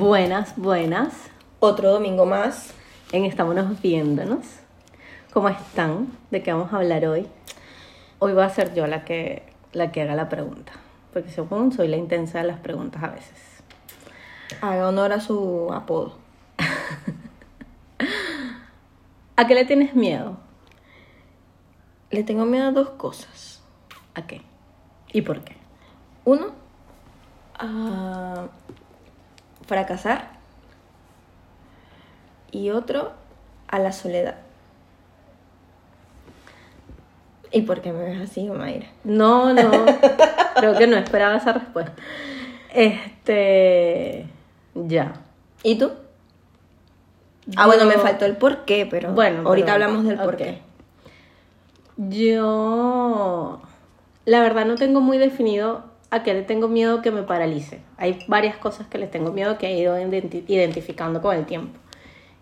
Buenas, buenas. Otro domingo más. En Estámonos Viéndonos. ¿Cómo están? ¿De qué vamos a hablar hoy? Hoy voy a ser yo la que, la que haga la pregunta. Porque según soy la intensa de las preguntas a veces. Haga honor a su apodo. ¿A qué le tienes miedo? Le tengo miedo a dos cosas. ¿A qué? ¿Y por qué? Uno, a fracasar. Y otro, a la soledad. ¿Y por qué me ves así, Mayra? No, no. Creo que no esperaba esa respuesta. Este. Ya. ¿Y tú? Ah, bueno, me faltó el por qué, pero Bueno, ahorita pero- hablamos del por qué. Yo, la verdad, no tengo muy definido a qué le tengo miedo que me paralice. Hay varias cosas que les tengo miedo que he ido identi- identificando con el tiempo.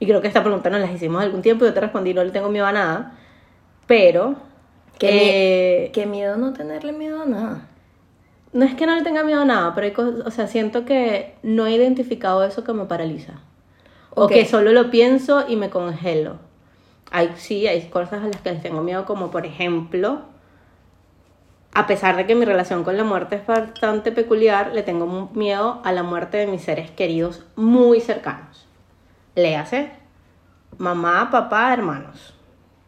Y creo que esta pregunta nos las hicimos algún tiempo y yo te respondí, no le tengo miedo a nada. Pero, Qué, eh, Qué miedo no tenerle miedo a nada. no es que no le tenga miedo a nada, pero hay cosas, o sea, siento que no he identificado eso que me paraliza. O que solo lo pienso y me congelo. Hay, sí, hay cosas a las que les tengo miedo, como por ejemplo, a pesar de que mi relación con la muerte es bastante peculiar, le tengo miedo a la muerte de mis seres queridos muy cercanos. Léase, mamá, papá, hermanos,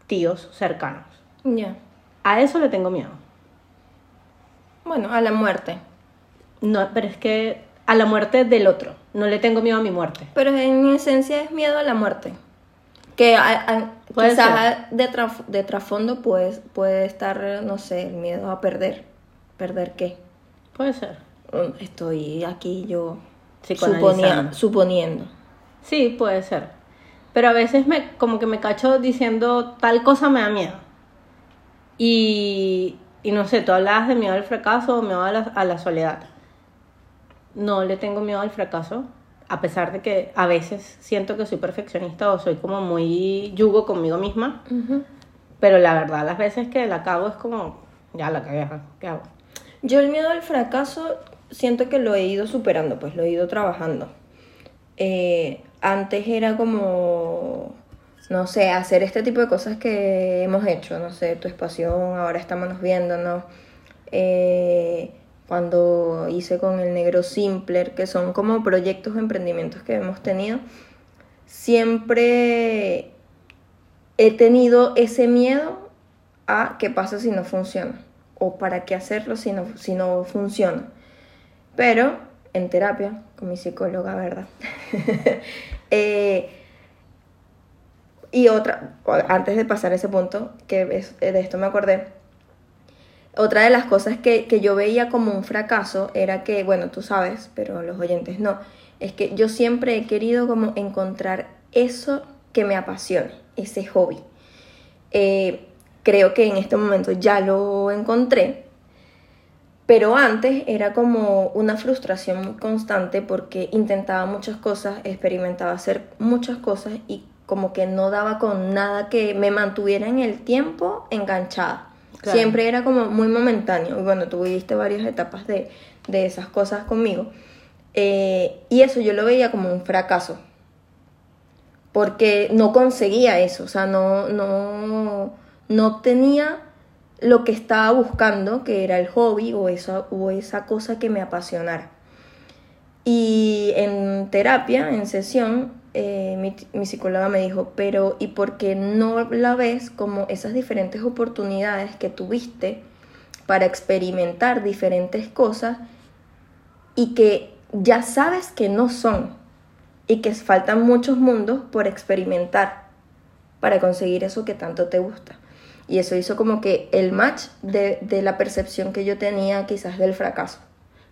tíos cercanos. Ya. A eso le tengo miedo. Bueno, a la muerte. No, pero es que a la muerte del otro. No le tengo miedo a mi muerte. Pero en esencia es miedo a la muerte. Que a- a- Quizás de, traf- de trasfondo pues, puede estar, no sé, el miedo a perder. ¿Perder qué? Puede ser. Mm, Estoy aquí yo suponiendo. Sí, puede ser. Pero a veces me, como que me cacho diciendo tal cosa me da miedo. Y, y no sé, tú hablabas de miedo al fracaso o miedo a la, a la soledad. No le tengo miedo al fracaso, a pesar de que a veces siento que soy perfeccionista o soy como muy yugo conmigo misma. Pero la verdad, las veces que la cago es como, ya la cagué, ¿qué hago? Yo el miedo al fracaso siento que lo he ido superando, pues lo he ido trabajando. Eh, antes era como, no sé, hacer este tipo de cosas que hemos hecho, no sé, tu espación, ahora estamos viéndonos. Eh, cuando hice con el negro Simpler, que son como proyectos o emprendimientos que hemos tenido, siempre he tenido ese miedo a qué pasa si no funciona o para qué hacerlo si no, si no funciona. Pero en terapia, con mi psicóloga, ¿verdad? Eh, y otra, antes de pasar a ese punto, que de esto me acordé, otra de las cosas que, que yo veía como un fracaso era que, bueno, tú sabes, pero los oyentes no, es que yo siempre he querido como encontrar eso que me apasione, ese hobby. Eh, creo que en este momento ya lo encontré, pero antes era como una frustración constante porque intentaba muchas cosas, experimentaba hacer muchas cosas y como que no daba con nada que me mantuviera en el tiempo enganchada. Claro. Siempre era como muy momentáneo. Y bueno, tú viviste varias etapas de, de esas cosas conmigo. Eh, y eso yo lo veía como un fracaso. Porque no conseguía eso. O sea, no, no, no obtenía lo que estaba buscando, que era el hobby o esa, o esa cosa que me apasionara. Y en terapia, en sesión, eh, mi, mi psicóloga me dijo, pero ¿y por qué no la ves como esas diferentes oportunidades que tuviste para experimentar diferentes cosas y que ya sabes que no son y que faltan muchos mundos por experimentar para conseguir eso que tanto te gusta? Y eso hizo como que el match de, de la percepción que yo tenía quizás del fracaso.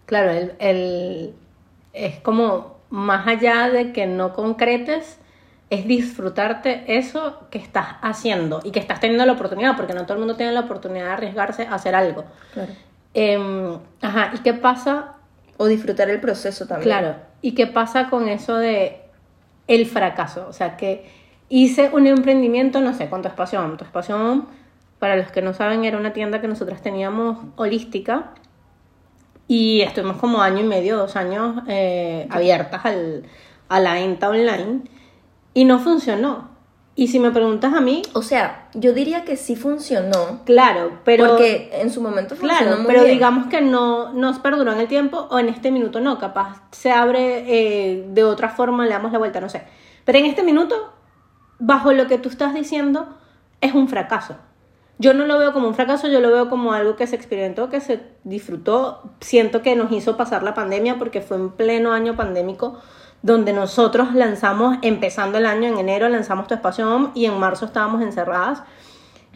Claro, el, el- es como más allá de que no concretes, es disfrutarte eso que estás haciendo y que estás teniendo la oportunidad, porque no todo el mundo tiene la oportunidad de arriesgarse a hacer algo. Claro. Em, ajá, ¿y qué pasa? O disfrutar el proceso también. Claro, ¿y qué pasa con eso de el fracaso? O sea, que hice un emprendimiento, no sé, con tu espacio. Tu espacio para los que no saben, era una tienda que nosotras teníamos holística y estuvimos como año y medio, dos años eh, abiertas al, a la venta online y no funcionó. Y si me preguntas a mí, O sea, yo diría que sí funcionó. claro, pero porque en su momento funcionó claro, muy pero bien. digamos que no nos perduró en el tiempo o en este minuto no, capaz se abre eh, de otra forma, le damos la vuelta, no sé. Pero en este minuto, bajo lo que tú estás diciendo, es un fracaso. Yo no lo veo como un fracaso, yo lo veo como algo que se experimentó, que se disfrutó. Siento que nos hizo pasar la pandemia porque fue en pleno año pandémico donde nosotros lanzamos, empezando el año en enero, lanzamos tu espacio y en marzo estábamos encerradas.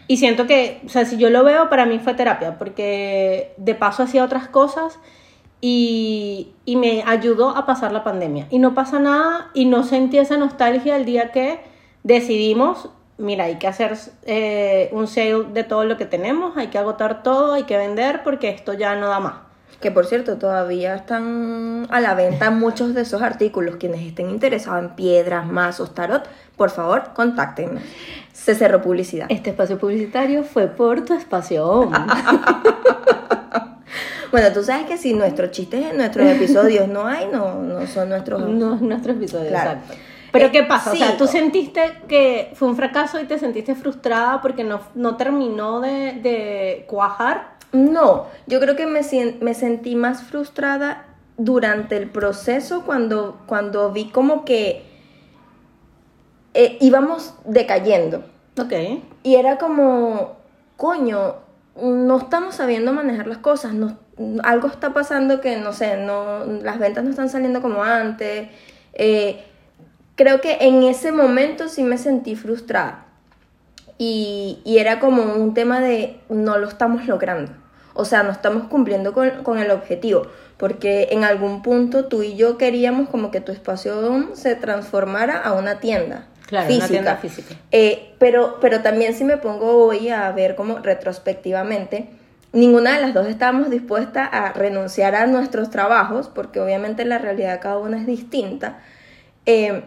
Y siento que, o sea, si yo lo veo, para mí fue terapia, porque de paso hacía otras cosas y, y me ayudó a pasar la pandemia. Y no pasa nada y no sentí esa nostalgia el día que decidimos, mira, hay que hacer eh, un sale de todo lo que tenemos, hay que agotar todo, hay que vender porque esto ya no da más. Que por cierto, todavía están a la venta muchos de esos artículos. Quienes estén interesados en piedras, mazos, tarot, por favor, contáctenos. Se cerró publicidad. Este espacio publicitario fue por tu espacio. Bueno, tú sabes que si nuestros chistes en nuestros episodios no hay, no, no son nuestros. No es nuestro episodio, Claro. exacto. Pero Eh, ¿qué pasa? sí. O sea, tú sentiste que fue un fracaso y te sentiste frustrada porque no, no terminó de, de cuajar. No, yo creo que me, me sentí más frustrada durante el proceso cuando, cuando vi como que eh, íbamos decayendo. Ok. Y era como, coño, no estamos sabiendo manejar las cosas, no- algo está pasando que, no sé, no, las ventas no están saliendo como antes. Eh, creo que en ese momento sí me sentí frustrada. Y, y era como un tema de no lo estamos logrando. O sea, no estamos cumpliendo con, con el objetivo. Porque en algún punto tú y yo queríamos como que tu espacio se transformara a una tienda. Claro, física. una tienda física. Eh, pero, pero también si me pongo hoy a ver como retrospectivamente, ninguna de las dos estábamos dispuestas a renunciar a nuestros trabajos, porque obviamente la realidad de cada una es distinta. Eh,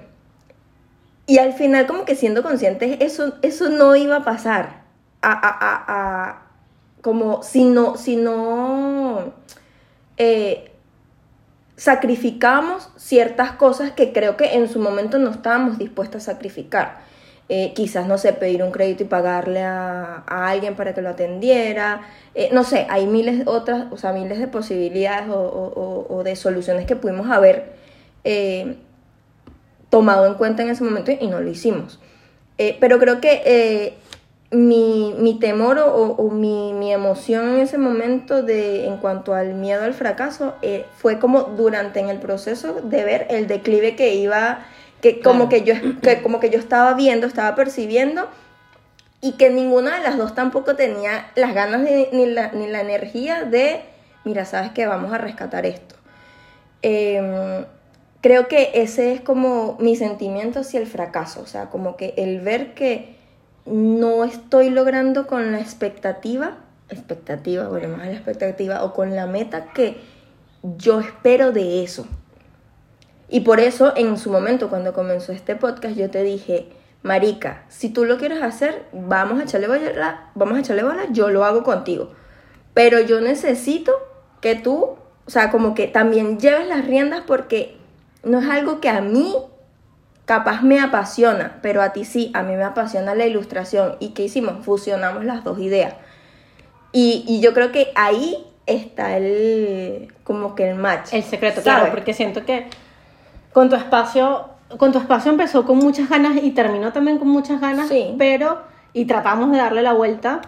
y al final como que siendo conscientes, eso, eso no iba a pasar. A, a, a, como si no, si no eh, sacrificamos ciertas cosas que creo que en su momento no estábamos dispuestas a sacrificar. Eh, quizás, no sé, pedir un crédito y pagarle a, a alguien para que lo atendiera. Eh, no sé, hay miles otras, o sea, miles de posibilidades o, o- de soluciones que pudimos haber tomado en cuenta en ese momento y no lo hicimos. Eh, pero creo que eh, mi, mi temor o, o mi, mi emoción en ese momento de, en cuanto al miedo al fracaso eh, fue como durante en el proceso de ver el declive que iba, que como, que yo, que como que yo estaba viendo, estaba percibiendo y que ninguna de las dos tampoco tenía las ganas ni, ni la, ni la energía de, mira, sabes que vamos a rescatar esto. Em, creo que ese es como mi sentimiento hacia el fracaso, o sea, como que el ver que no estoy logrando con la expectativa, expectativa, bueno, más la expectativa, o con la meta que yo espero de eso. Y por eso en su momento, cuando comenzó este podcast, yo te dije, Marica, si tú lo quieres hacer, vamos a echarle bola, vamos a echarle bola, yo lo hago contigo. Pero yo necesito que tú, o sea, como que también lleves las riendas porque no es algo que a mí capaz me apasiona, pero a ti sí, a mí me apasiona la ilustración. ¿Y qué hicimos? Fusionamos las dos ideas. Y, y yo creo que ahí está el, como que el match. El secreto, ¿sabes? claro, porque siento que con tu espacio, con tu espacio empezó con muchas ganas y terminó también con muchas ganas, Sí. pero, y tratamos de darle la vuelta,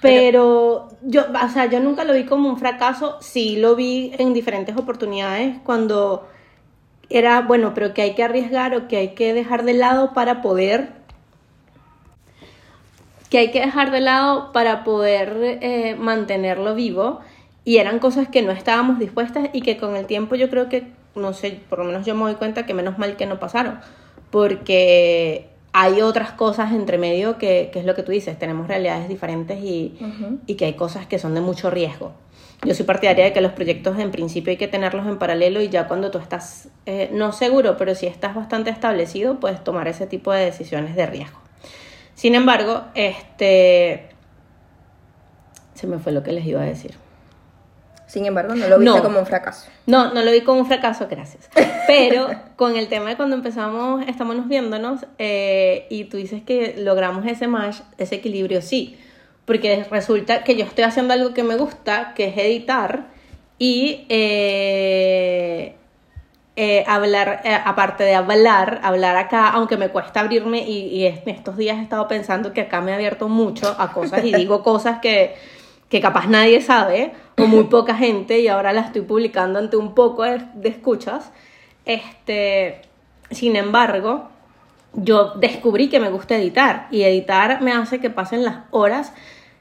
pero yo, o sea, yo nunca lo vi como un fracaso, sí lo vi en diferentes oportunidades cuando era, bueno, pero que hay que arriesgar o que hay que dejar de lado para poder que hay que dejar de lado para poder eh, mantenerlo vivo y eran cosas que no estábamos dispuestas y que con el tiempo yo creo que, no sé, por lo menos yo me doy cuenta que menos mal que no pasaron, porque hay otras cosas entre medio que, que es lo que tú dices, tenemos realidades diferentes y, y que hay cosas que son de mucho riesgo. Yo soy partidaria de que los proyectos en principio hay que tenerlos en paralelo y ya cuando tú estás, eh, no seguro, pero si estás bastante establecido, puedes tomar ese tipo de decisiones de riesgo. Sin embargo, este. Se me fue lo que les iba a decir. Sin embargo, no lo viste No. como un fracaso. No, no lo vi como un fracaso, gracias. Pero con el tema de cuando empezamos, estamos viéndonos, eh, y tú dices que logramos ese match, ese equilibrio, sí. Porque resulta que yo estoy haciendo algo que me gusta, que es editar, y eh, eh, hablar, eh, aparte de hablar, hablar acá, aunque me cuesta abrirme, y, en estos días he estado pensando que acá me he abierto mucho a cosas y digo cosas que, que capaz nadie sabe, o muy poca gente, y ahora las estoy publicando ante un poco de, de escuchas. Este, sin embargo, yo descubrí que me gusta editar, y editar me hace que pasen las horas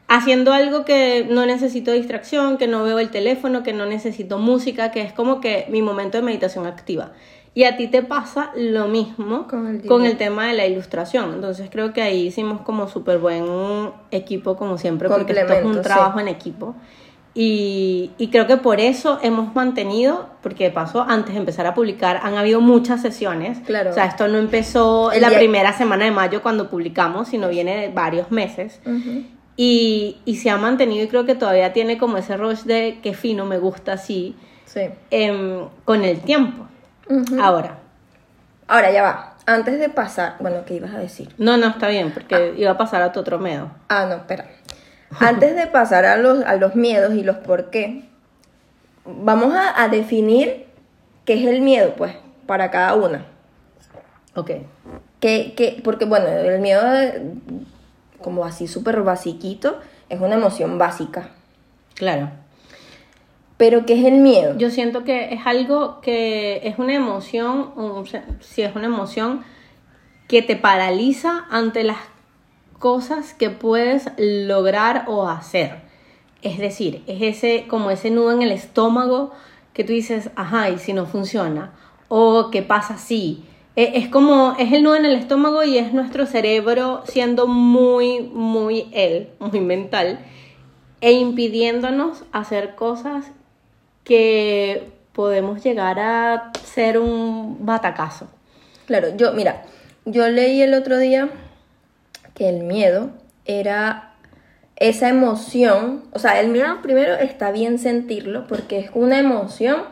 haciendo algo que no necesito distracción, que no veo el teléfono, que no necesito música, que es como que mi momento de meditación activa. Y a ti te pasa lo mismo Con el con dibujo. el tema de la ilustración. Entonces creo que ahí hicimos como súper buen equipo, como siempre, porque esto es un sí. trabajo en equipo. Y, y creo que por eso hemos mantenido, porque de paso, antes de empezar a publicar, han habido muchas sesiones. Claro. O sea, esto no empezó El la primera semana de mayo cuando publicamos, sino viene de varios meses. Y, y se ha mantenido y creo que todavía tiene como ese rush de que fino, me gusta así, Sí. em, con el tiempo. Ahora, Ahora ya va. Antes de pasar, bueno, ¿qué ibas a decir? no, no está bien, porque iba a pasar a tu otro medo. Ah, no, espera. Antes de pasar a los, a los miedos y los por qué, vamos a, a definir qué es el miedo, pues, para cada una. Ok. Que, que, porque, bueno, el miedo, como así súper basiquito, es una emoción básica. Claro. Pero, ¿qué es el miedo? Yo siento que es algo que es una emoción, o sea, si es una emoción que te paraliza ante las cosas que puedes lograr o hacer. Es decir, es ese como ese nudo en el estómago que tú dices, ajá, y si no funciona, o qué pasa si. E- Es como, es el nudo en el estómago y es nuestro cerebro siendo muy, muy él, muy mental, e impidiéndonos hacer cosas que podemos llegar a ser un batacazo. Claro, yo, mira, yo leí el otro día que el miedo era esa emoción, o sea, el miedo primero está bien sentirlo porque es una emoción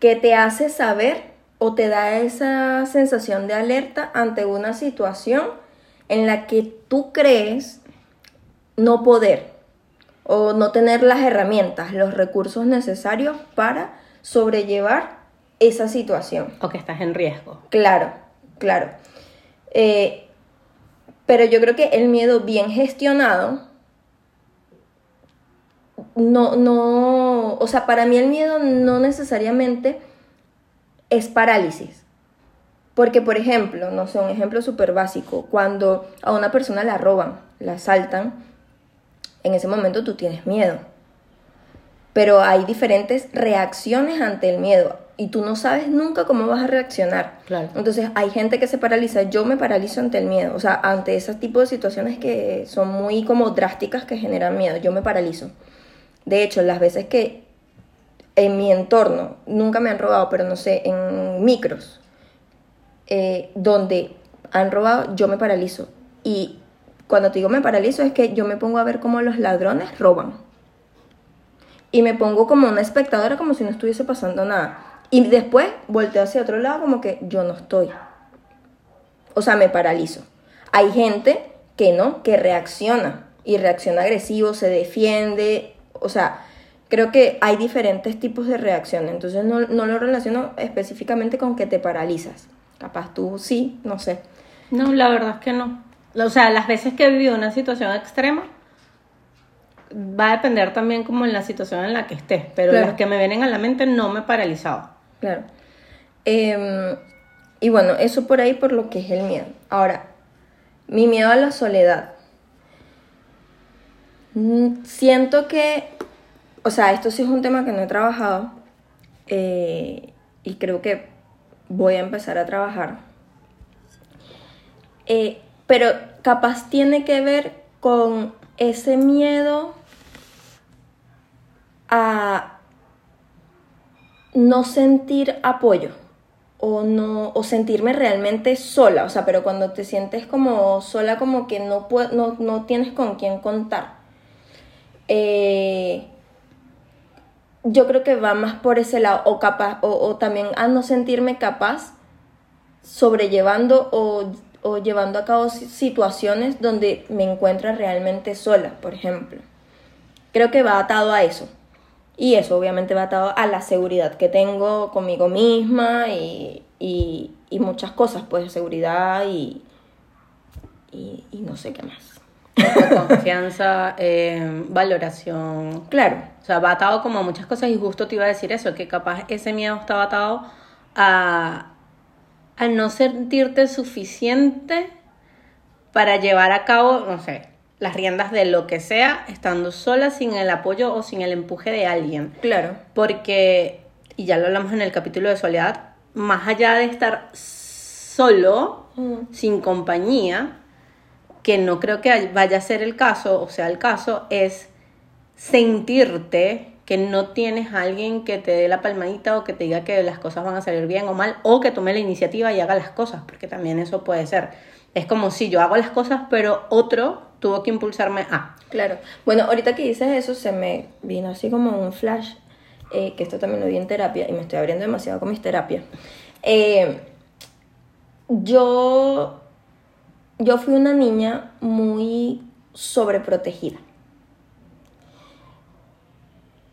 que te hace saber o te da esa sensación de alerta ante una situación en la que tú crees no poder o no tener las herramientas, los recursos necesarios para sobrellevar esa situación. O que estás en riesgo. Claro, claro. Eh, pero yo creo que el miedo bien gestionado no, no, o sea, para mí el miedo no necesariamente es parálisis. Porque, por ejemplo, no sé, un ejemplo súper básico, cuando a una persona la roban, la asaltan, en ese momento tú tienes miedo. Pero hay diferentes reacciones ante el miedo y tú no sabes nunca cómo vas a reaccionar. Claro. Entonces hay gente que se paraliza, yo me paralizo ante el miedo, o sea, ante ese tipo de situaciones que son muy como drásticas que generan miedo, yo me paralizo. De hecho, las veces que en mi entorno, nunca me han robado, pero no sé, en micros, eh, donde han robado, yo me paralizo. Y cuando te digo me paralizo es que yo me pongo a ver cómo los ladrones roban. Y me pongo como una espectadora como si no estuviese pasando nada. Y después volteo hacia otro lado como que yo no estoy. O sea, me paralizo. Hay gente que no, que reacciona. Y reacciona agresivo, se defiende. O sea, creo que hay diferentes tipos de reacciones. Entonces no, no lo relaciono específicamente con que te paralizas. Capaz tú sí, no sé. No, la verdad es que no. O sea, las veces que he vivido una situación extrema, va a depender también como en la situación en la que estés, pero Claro. las que me vienen a la mente no me he paralizado. Claro. Em, y bueno, eso por ahí por lo que es el miedo. Ahora, mi miedo a la soledad. Mm, Siento que, o sea, esto sí es un tema que no he trabajado eh, y creo que voy a empezar a trabajar. Eh, pero capaz tiene que ver con ese miedo a no sentir apoyo o no o sentirme realmente sola, o sea, pero cuando te sientes como sola como que no no, no tienes con quién contar. Eh, yo creo que va más por ese lado, o capaz, o, o también a no sentirme capaz sobrellevando o, o llevando a cabo si- situaciones donde me encuentre realmente sola, por ejemplo. Creo que va atado a eso. Y eso obviamente va atado a la seguridad que tengo conmigo misma y, y, y muchas cosas, pues seguridad y, y no sé qué más. Confianza, eh, valoración. Claro, O sea, va atado como a muchas cosas y justo te iba a decir eso, que capaz ese miedo estaba atado a, a no sentirte suficiente para llevar a cabo, no sé, las riendas de lo que sea, estando sola, sin el apoyo o sin el empuje de alguien. claro. Porque, y ya lo hablamos en el capítulo de soledad, más allá de estar solo, Mm. sin compañía, que no creo que vaya a ser el caso, o sea, el caso es sentirte que no tienes a alguien que te dé la palmadita o que te diga que las cosas van a salir bien o mal, o que tome la iniciativa y haga las cosas, porque también eso puede ser. Es como si yo hago las cosas, pero otro tuvo que impulsarme a. Claro. Bueno, ahorita que dices eso, se me vino así como un flash, eh, que esto también lo vi en terapia, y me estoy abriendo demasiado con mis terapias. Eh, yo, yo fui una niña muy sobreprotegida.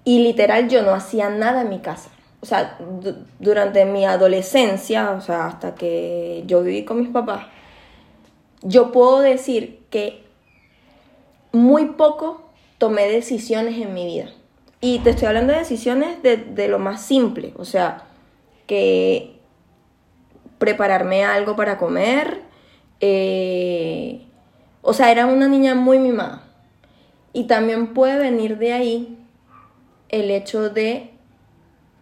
Y literal yo no hacía nada en mi casa. O sea, du- durante mi adolescencia, o sea, hasta que yo viví con mis papás, yo puedo decir que muy poco tomé decisiones en mi vida. Y te estoy hablando de decisiones de, de lo más simple, o sea, que prepararme algo para comer, eh, o sea, era una niña muy mimada. Y también puede venir de ahí el hecho de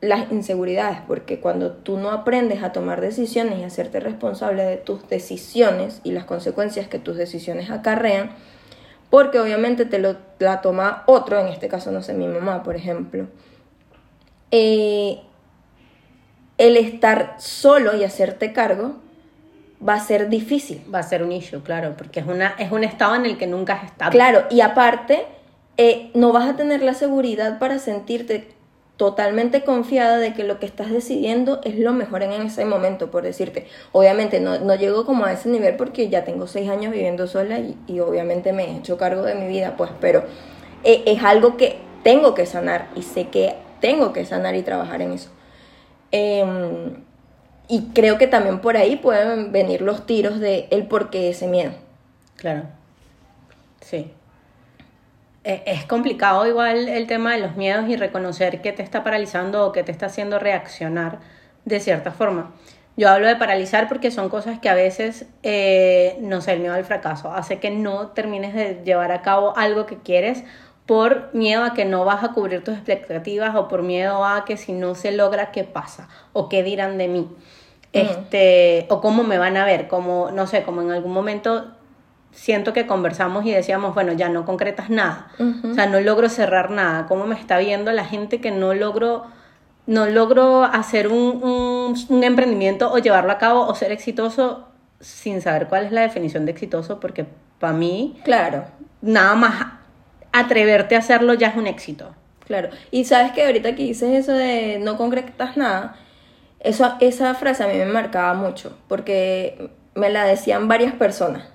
las inseguridades, porque cuando tú no aprendes a tomar decisiones y hacerte responsable de tus decisiones y las consecuencias que tus decisiones acarrean, porque obviamente te lo, la toma otro, en este caso no sé, mi mamá, por ejemplo, eh, el estar solo y hacerte cargo va a ser difícil. Va a ser un issue, claro, porque es, una, es un estado en el que nunca has estado. Claro, y aparte, eh, no vas a tener la seguridad para sentirte totalmente confiada de que lo que estás decidiendo es lo mejor en ese momento, por decirte. Obviamente no, no llego como a ese nivel porque ya tengo seis años viviendo sola y, y obviamente me he hecho cargo de mi vida, pues, pero eh, es algo que tengo que sanar y sé que tengo que sanar y trabajar en eso. Em, y creo que también por ahí pueden venir los tiros de el por qué ese miedo. Claro. Sí. E- Es complicado igual el tema de los miedos y reconocer qué te está paralizando o qué te está haciendo reaccionar de cierta forma. Yo hablo de paralizar porque son cosas que a veces, eh, no sé, el miedo al fracaso hace que no termines de llevar a cabo algo que quieres por miedo a que no vas a cubrir tus expectativas o por miedo a que si no se logra, ¿qué pasa? O qué dirán de mí. Este, o cómo me van a ver, como, no sé, como en algún momento siento que conversamos y decíamos, bueno, ya no concretas nada. O sea, no logro cerrar nada. ¿Cómo me está viendo la gente que no logro, no logro hacer un, un, un emprendimiento o llevarlo a cabo o ser exitoso sin saber cuál es la definición de exitoso? Porque para mí, Claro, nada más atreverte a hacerlo ya es un éxito. Claro. Y sabes que ahorita que dices eso de no concretas nada, eso, esa frase a mí me marcaba mucho, porque me la decían varias personas.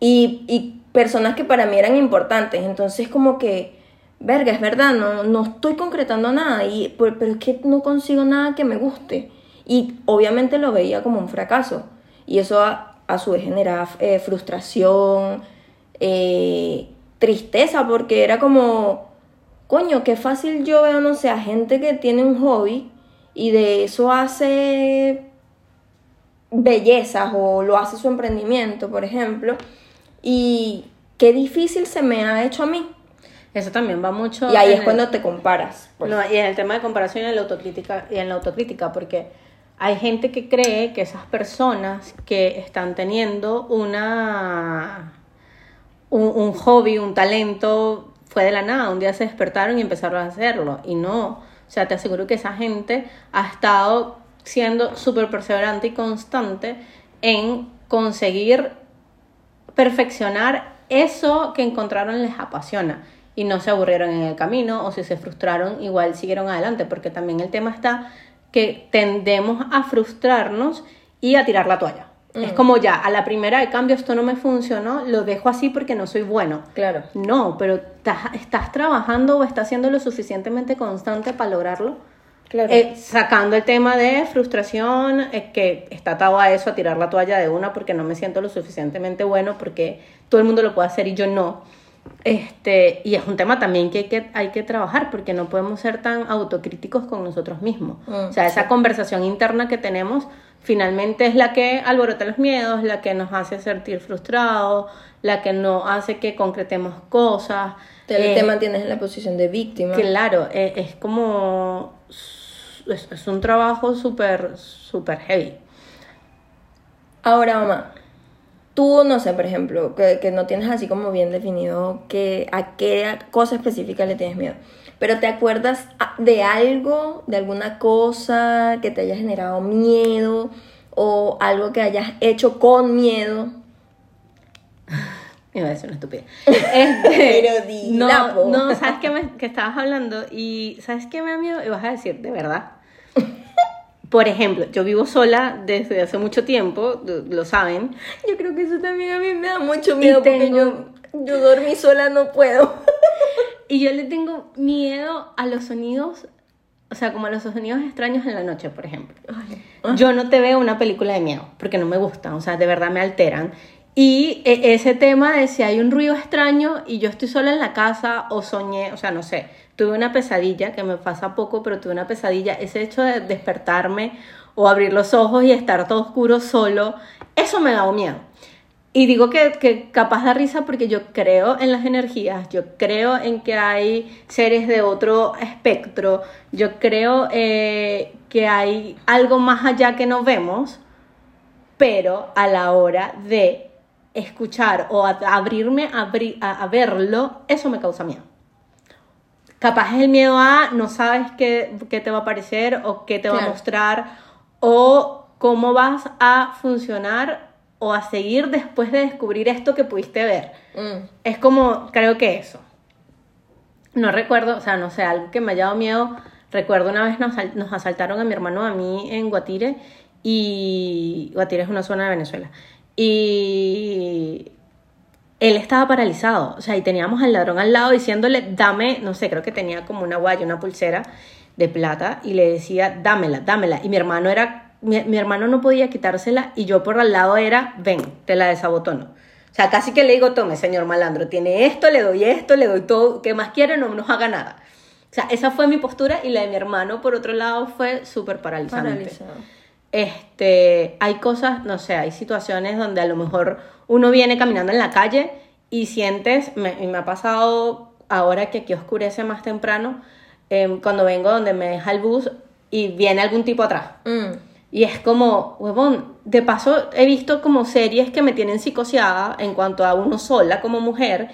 Y, y personas que para mí eran importantes. Entonces como que, verga, es verdad, no, no estoy concretando nada, y, pero, es que no consigo nada que me guste. Y obviamente lo veía como un fracaso. Y eso a, a su vez generaba eh, frustración, eh, tristeza, porque era como, coño, qué fácil yo veo, no sé, a gente que tiene un hobby y de eso hace bellezas o lo hace su emprendimiento, por ejemplo, y qué difícil se me ha hecho a mí. Eso también va mucho. Y ahí es el- cuando te comparas. pues. No, y en el tema de comparación y en la autocrítica, y en la autocrítica, porque hay gente que cree que esas personas que están teniendo una un, hobby, un talento, fue de la nada, un día se despertaron y empezaron a hacerlo. Y no, o sea, te aseguro que esa gente ha estado siendo súper perseverante y constante en conseguir perfeccionar eso que encontraron les apasiona. y no se aburrieron en el camino o si se frustraron igual siguieron adelante porque también el tema está que tendemos a frustrarnos y a tirar la toalla. Es como ya, a la primera de cambio esto no me funcionó, lo dejo así porque no soy bueno. Claro. No, pero estás, estás trabajando o estás siendo lo suficientemente constante para lograrlo. Claro. Eh, sacando el tema de frustración, es que está atado a eso, a tirar la toalla de una porque no me siento lo suficientemente bueno, porque todo el mundo lo puede hacer y yo no. Este, y es un tema también que hay que, hay que trabajar porque no podemos ser tan autocríticos con nosotros mismos. Mm, o sea, esa sí. conversación interna que tenemos finalmente es la que alborota los miedos, la que nos hace sentir frustrados, la que nos hace que concretemos cosas. Te, Eh, te mantienes en la posición de víctima. Claro, eh, es como. Es, es un trabajo súper, súper heavy. Ahora, mamá, tú, no sé, por ejemplo, que, que no tienes así como bien definido que, a qué cosa específica le tienes miedo, pero ¿te acuerdas a- de algo, de alguna cosa que te haya generado miedo o algo que hayas hecho con miedo? Iba a decir una estupidez. Este, Pero po. no, no, ¿sabes qué, me, que estabas hablando? Y ¿sabes qué me da miedo? Y vas a decir, de verdad. Por ejemplo, yo vivo sola desde hace mucho tiempo, lo saben. Yo creo que eso también a mí me da mucho miedo porque tengo- yo, yo dormí sola no puedo. Y yo le tengo miedo a los sonidos, o sea, como a los sonidos extraños en la noche, por ejemplo. Yo no te veo una película de miedo, porque no me gustan, o sea, de verdad me alteran. Y e- ese tema de si hay un ruido extraño y yo estoy sola en la casa o soñé, o sea, no sé, tuve una pesadilla que me pasa poco, pero tuve una pesadilla, ese hecho de despertarme o abrir los ojos y estar todo oscuro solo, eso me da miedo. Y digo que, que capaz da risa porque yo creo en las energías, yo creo en que hay seres de otro espectro, yo creo eh, que hay algo más allá que no vemos, pero a la hora de escuchar o a- abrirme a, abri- a- a verlo, eso me causa miedo. Capaz es el miedo a no sabes qué, qué te va a parecer o qué te va a mostrar o cómo vas a funcionar o a seguir después de descubrir esto que pudiste ver. Mm. Es como, creo que eso. No recuerdo, o sea, no sé, algo que me haya dado miedo. Recuerdo una vez nos, nos asaltaron a mi hermano a mí en Guatire y Guatire es una zona de Venezuela. Y él estaba paralizado, o sea, y teníamos al ladrón al lado diciéndole, dame, no sé, creo que tenía como una guaya, una pulsera de plata, y le decía, dámela, dámela. Y mi hermano era, mi, hermano no podía quitársela, y yo por al lado era, ven, te la desabotono. O sea, casi que le digo, tome, señor malandro, tiene esto, le doy esto, le doy todo, ¿qué más quiere? No nos haga nada. O sea, esa fue mi postura, y la de mi hermano, por otro lado, fue súper paralizante Paralizado. Este, hay cosas, no sé, hay situaciones donde a lo mejor uno viene caminando en la calle y sientes, me, y me ha pasado ahora que aquí oscurece más temprano, em, cuando vengo donde me deja el bus y viene algún tipo atrás. Mm. Y es como, huevón, de paso he visto como series que me tienen psicoseada en cuanto a uno sola como mujer.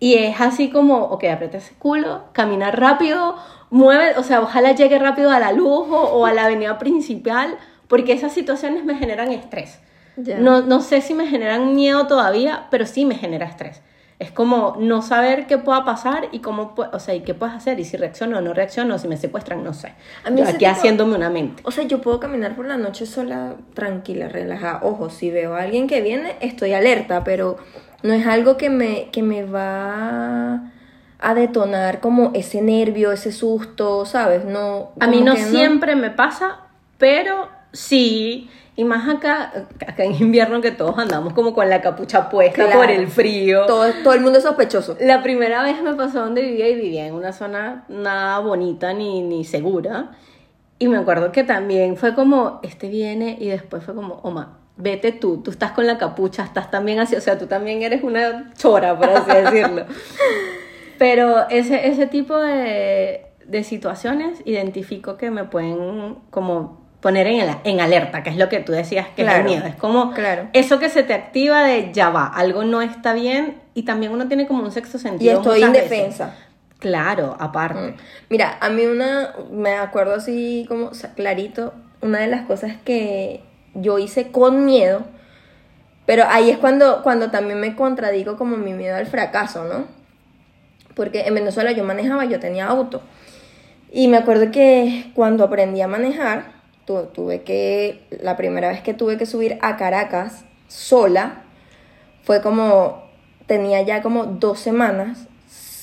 Y es así como, ok, aprieta ese culo, camina rápido, mueve, o sea, ojalá llegue rápido a la luz o, o a la avenida principal, porque esas situaciones me generan estrés. Ya. No, no sé si me generan miedo todavía, pero sí me genera estrés. Es como no saber qué pueda pasar y cómo, o sea, y qué puedes hacer y si reacciono o no reacciono, si me secuestran, no sé. A mí Yo aquí tipo- haciéndome una mente. O sea, yo puedo caminar por la noche sola, tranquila, relajada. Ojo, si veo a alguien que viene, estoy alerta, pero no es algo que me, que me va a detonar como ese nervio, ese susto, ¿sabes? No. A mí no siempre me pasa, pero sí. Y más acá, acá en invierno que todos andamos como con la capucha puesta Claro. por el frío. Todo, todo el mundo es sospechoso. La primera vez me pasó donde vivía y vivía en una zona nada bonita ni, ni segura. Y me acuerdo que también fue como, este viene y después fue como, Oma, vete tú, tú estás con la capucha, estás también así, o sea, tú también eres una chora, por así decirlo. Pero ese, ese tipo de, de situaciones identifico que me pueden como poner en, el- en alerta, que es lo que tú decías que es el miedo. Es como claro. eso que se te activa de ya va, algo no está bien y también uno tiene como un sexto Y sentido. estoy en muchas veces. defensa. Claro, aparte. Mm. Mira, a mí una, me acuerdo así como o sea, clarito, una de las cosas que yo hice con miedo, pero ahí es cuando, cuando también me contradigo como mi miedo al fracaso, ¿no? porque en Venezuela yo manejaba, yo tenía auto. Y me acuerdo que cuando aprendí a manejar, tuve que, la primera vez que tuve que subir a Caracas sola, fue como, tenía ya como dos semanas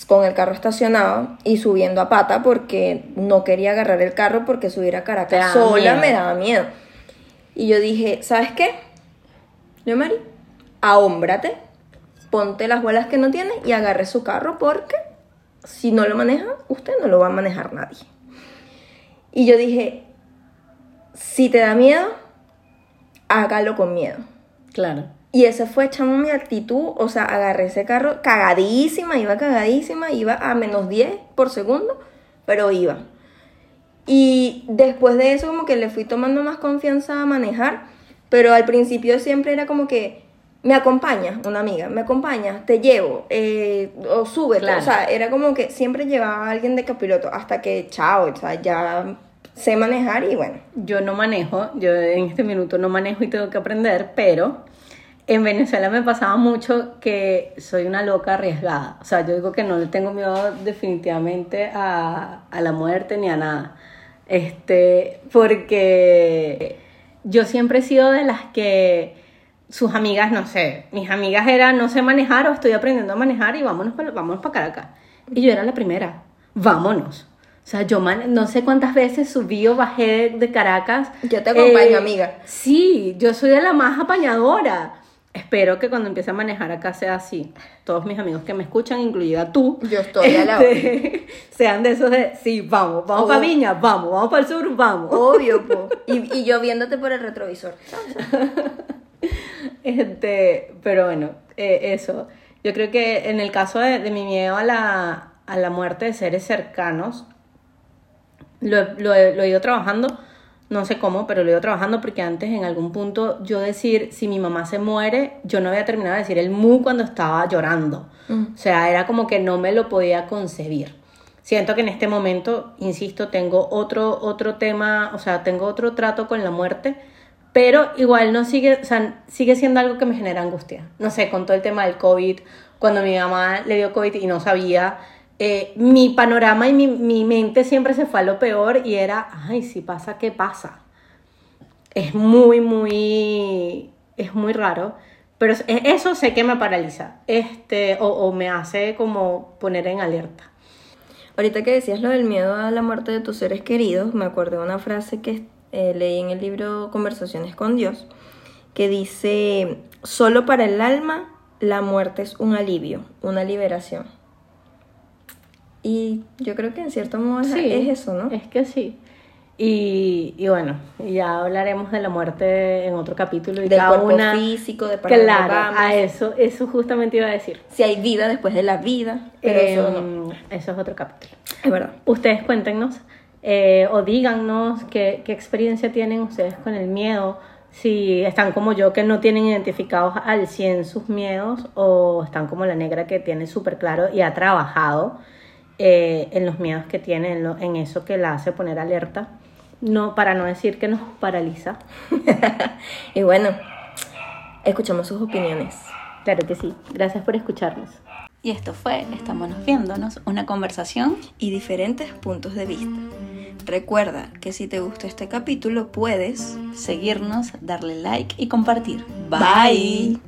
con el carro estacionado y subiendo a pata porque no quería agarrar el carro porque subir a Caracas sola me daba miedo. Y yo dije, ¿sabes qué? Yo, Mari, ahómbrate, ponte las bolas que no tienes y agarre su carro porque si no lo maneja, usted no lo va a manejar nadie. Y yo dije, si te da miedo, hágalo con miedo. Claro. Y esa fue echando mi actitud, o sea, agarré ese carro cagadísima, iba cagadísima, iba a menos 10 por segundo, pero iba. Y después de eso como que le fui tomando más confianza a manejar, pero al principio siempre era como que me acompaña una amiga, me acompaña, te llevo, eh, o sube, o sea, era como que siempre llevaba a alguien de copiloto hasta que, chao, o sea, ya sé manejar y bueno. Yo no manejo, yo en este minuto no manejo y tengo que aprender, pero en Venezuela me pasaba mucho que soy una loca arriesgada. O sea, yo digo que no le tengo miedo definitivamente a, a la muerte ni a nada. Este, porque yo siempre he sido de las que sus amigas, no sé, mis amigas eran no sé manejar o estoy aprendiendo a manejar y vámonos para, vámonos para Caracas. Y yo era la primera, vámonos. O sea, yo no sé cuántas veces subí o bajé de Caracas. Yo te acompaño, eh, amiga. Sí, yo soy de la más apañadora. Espero que cuando empiece a manejar acá sea así. Todos mis amigos que me escuchan, incluida tú. Yo estoy a la este, Sean de esos de, sí, vamos, vamos para Viña, vamos, vamos para el sur, vamos. Obvio, po. Y, y yo viéndote por el retrovisor. este, pero bueno, eh, eso. Yo creo que en el caso de, mi miedo a la, a la, muerte de seres cercanos, lo, lo, lo he ido trabajando no sé cómo, pero lo he ido trabajando porque antes en algún punto yo decir, si mi mamá se muere, yo no había terminado de decir el mu cuando estaba llorando. Mm. O sea, era como que no me lo podía concebir. Siento que en este momento, insisto, tengo otro, otro tema, o sea, tengo otro trato con la muerte, pero igual no sigue, o sea, sigue siendo algo que me genera angustia. No sé, con todo el tema del COVID, cuando mi mamá le dio COVID y no sabía, eh, mi panorama y mi, mi, mente siempre se fue a lo peor y era, ay, si pasa, ¿qué pasa? Es muy, muy, es muy raro, pero eso sé que me paraliza, este, o, o me hace como poner en alerta. Ahorita que decías lo del miedo a la muerte de tus seres queridos, me acordé de una frase que eh, leí en el libro Conversaciones con Dios, que dice, solo para el alma la muerte es un alivio, una liberación. Y yo creo que en cierto modo es, eso, ¿no? Es que sí. Y, y, bueno, ya hablaremos de la muerte en otro capítulo. Y Del cada cuerpo físico, de para Claro, a eso, eso justamente iba a decir. Si hay vida después de la vida, pero eso, no. Em, eso es otro capítulo. Es verdad. Ustedes cuéntenos eh, o díganos qué, qué experiencia tienen ustedes con el miedo, si están como yo que no tienen identificados al 100 sus miedos o están como la negra que tiene súper claro y ha trabajado eh, en los miedos que tiene, en, eso que la hace poner alerta, no, para no decir que nos paraliza. y bueno, escuchamos sus opiniones. Claro que sí. Gracias por escucharnos. Y esto fue Estamos viéndonos, una conversación y diferentes puntos de vista. Recuerda que si te gustó este capítulo puedes seguirnos, darle like y compartir. Bye.